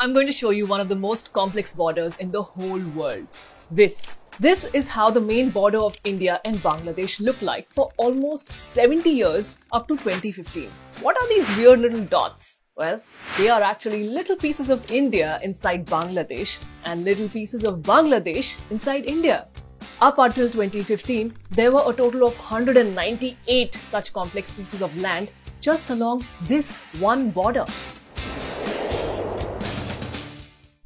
I'm going to show you one of the most complex borders in the whole world. This. This is how the main border of India and Bangladesh looked like for almost 70 years up to 2015. What are these weird little dots? Well, they are actually little pieces of India inside Bangladesh and little pieces of Bangladesh inside India. Up until 2015, there were a total of 198 such complex pieces of land just along this one border.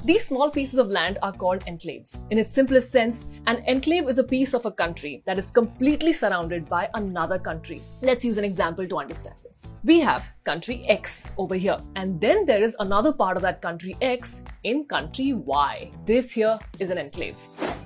These small pieces of land are called enclaves. In its simplest sense, an enclave is a piece of a country that is completely surrounded by another country. Let's use an example to understand this. We have country X over here, and then there is another part of that country X in country Y. This here is an enclave.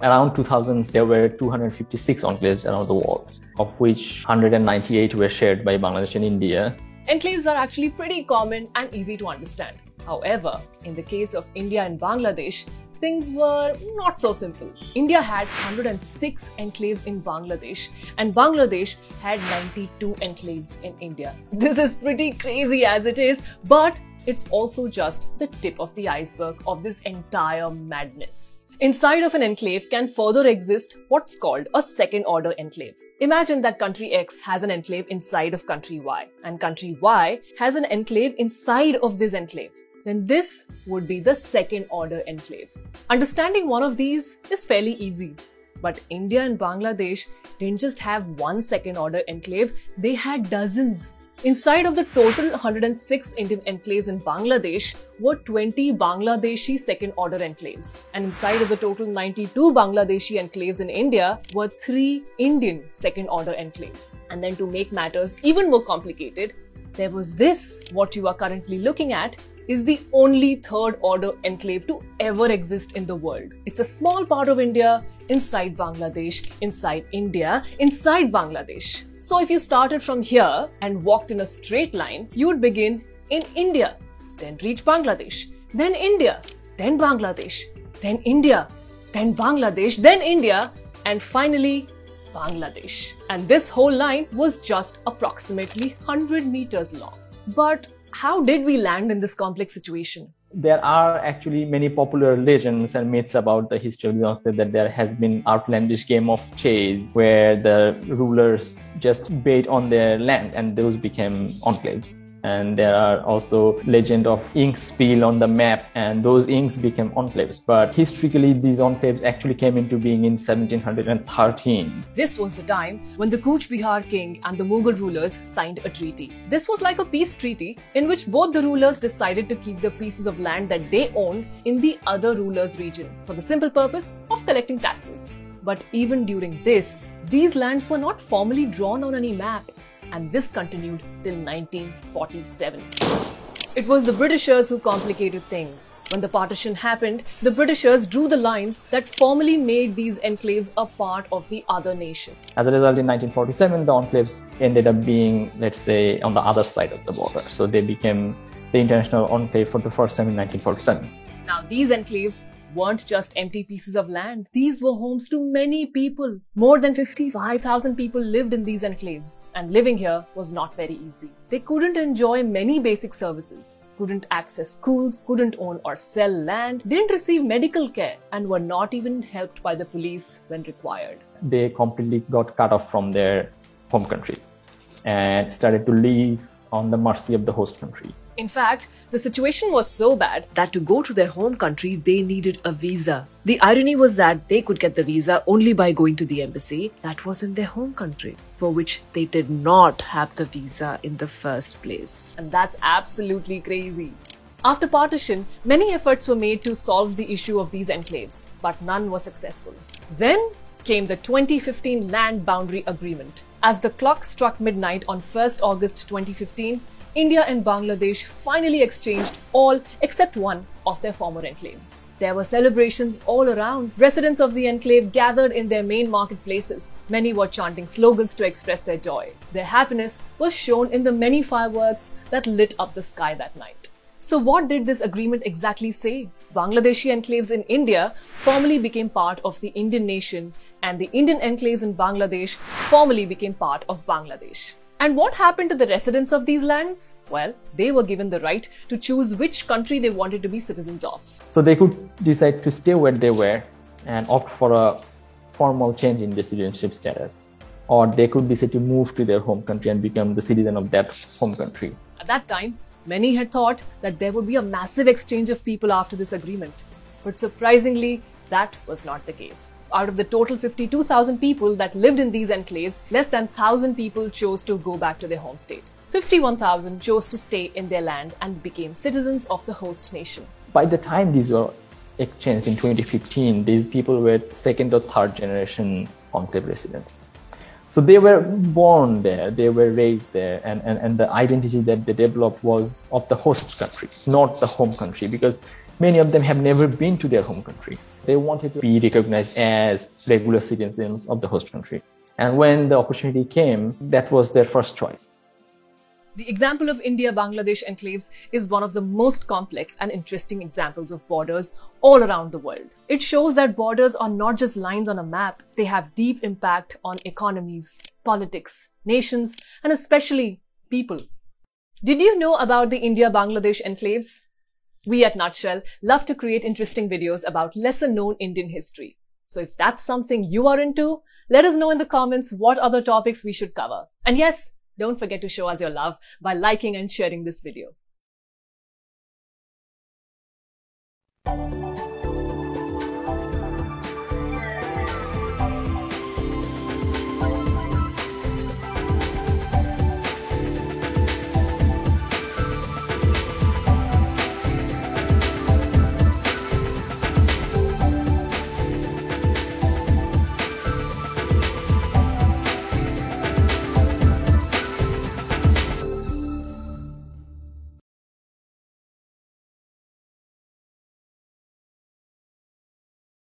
Around 2000, there were 256 enclaves around the world, of which 198 were shared by Bangladesh and India. Enclaves are actually pretty common and easy to understand. However, in the case of India and Bangladesh, things were not so simple. India had 106 enclaves in Bangladesh, and Bangladesh had 92 enclaves in India. This is pretty crazy as it is, but it's also just the tip of the iceberg of this entire madness. Inside of an enclave can further exist what's called a second order enclave. Imagine that country X has an enclave inside of country Y, and country Y has an enclave inside of this enclave then this would be the second order enclave. Understanding one of these is fairly easy. But India and Bangladesh didn't just have one second order enclave, they had dozens. Inside of the total 106 Indian enclaves in Bangladesh were 20 Bangladeshi second order enclaves. And inside of the total 92 Bangladeshi enclaves in India were 3 Indian second order enclaves. And then to make matters even more complicated, there was this, what you are currently looking at, is the only third order enclave to ever exist in the world. It's a small part of India inside Bangladesh, inside India, inside Bangladesh. So if you started from here and walked in a straight line, you would begin in India, then reach Bangladesh, then India, then Bangladesh, then India, then Bangladesh, then India, and finally Bangladesh. And this whole line was just approximately 100 meters long. But how did we land in this complex situation? There are actually many popular legends and myths about the history of Beyonce that there has been outlandish game of chase where the rulers just bait on their land and those became enclaves and there are also legend of ink spill on the map and those inks became enclaves. But historically these enclaves actually came into being in 1713 this was the time when the Cooch Bihar king and the Mughal rulers signed a treaty. This was like a peace treaty in which both the rulers decided to keep the pieces of land that they owned in the other rulers region for the simple purpose of collecting taxes. But even during this, these lands were not formally drawn on any map and this continued till 1947. It was the Britishers who complicated things. When the partition happened, the Britishers drew the lines that formally made these enclaves a part of the other nation. As a result, in 1947, the enclaves ended up being, let's say, on the other side of the border. So they became the international enclave for the first time in 1947. Now, these enclaves weren't just empty pieces of land. These were homes to many people. More than 55,000 people lived in these enclaves, and living here was not very easy. They couldn't enjoy many basic services, couldn't access schools, couldn't own or sell land, didn't receive medical care, and were not even helped by the police when required. They completely got cut off from their home countries and started to live on the mercy of the host country. In fact, the situation was so bad that to go to their home country, they needed a visa. The irony was that they could get the visa only by going to the embassy that was in their home country, for which they did not have the visa in the first place. And that's absolutely crazy. After partition, many efforts were made to solve the issue of these enclaves, but none were successful. Then came the 2015 Land Boundary Agreement. As the clock struck midnight on 1st August 2015, India and Bangladesh finally exchanged all except one of their former enclaves. There were celebrations all around. Residents of the enclave gathered in their main marketplaces. Many were chanting slogans to express their joy. Their happiness was shown in the many fireworks that lit up the sky that night. So, what did this agreement exactly say? Bangladeshi enclaves in India formally became part of the Indian nation, and the Indian enclaves in Bangladesh formally became part of Bangladesh. And what happened to the residents of these lands? Well, they were given the right to choose which country they wanted to be citizens of. So they could decide to stay where they were and opt for a formal change in their citizenship status. Or they could decide to move to their home country and become the citizen of that home country. At that time, many had thought that there would be a massive exchange of people after this agreement. But surprisingly, that was not the case. Out of the total 52,000 people that lived in these enclaves, less than 1,000 people chose to go back to their home state. 51,000 chose to stay in their land and became citizens of the host nation. By the time these were exchanged in 2015, these people were second or third generation enclave residents. So they were born there, they were raised there, and, and, and the identity that they developed was of the host country, not the home country, because many of them have never been to their home country. They wanted to be recognized as regular citizens of the host country. And when the opportunity came, that was their first choice. The example of India Bangladesh enclaves is one of the most complex and interesting examples of borders all around the world. It shows that borders are not just lines on a map, they have deep impact on economies, politics, nations, and especially people. Did you know about the India Bangladesh enclaves? We at Nutshell love to create interesting videos about lesser known Indian history. So if that's something you are into, let us know in the comments what other topics we should cover. And yes, don't forget to show us your love by liking and sharing this video.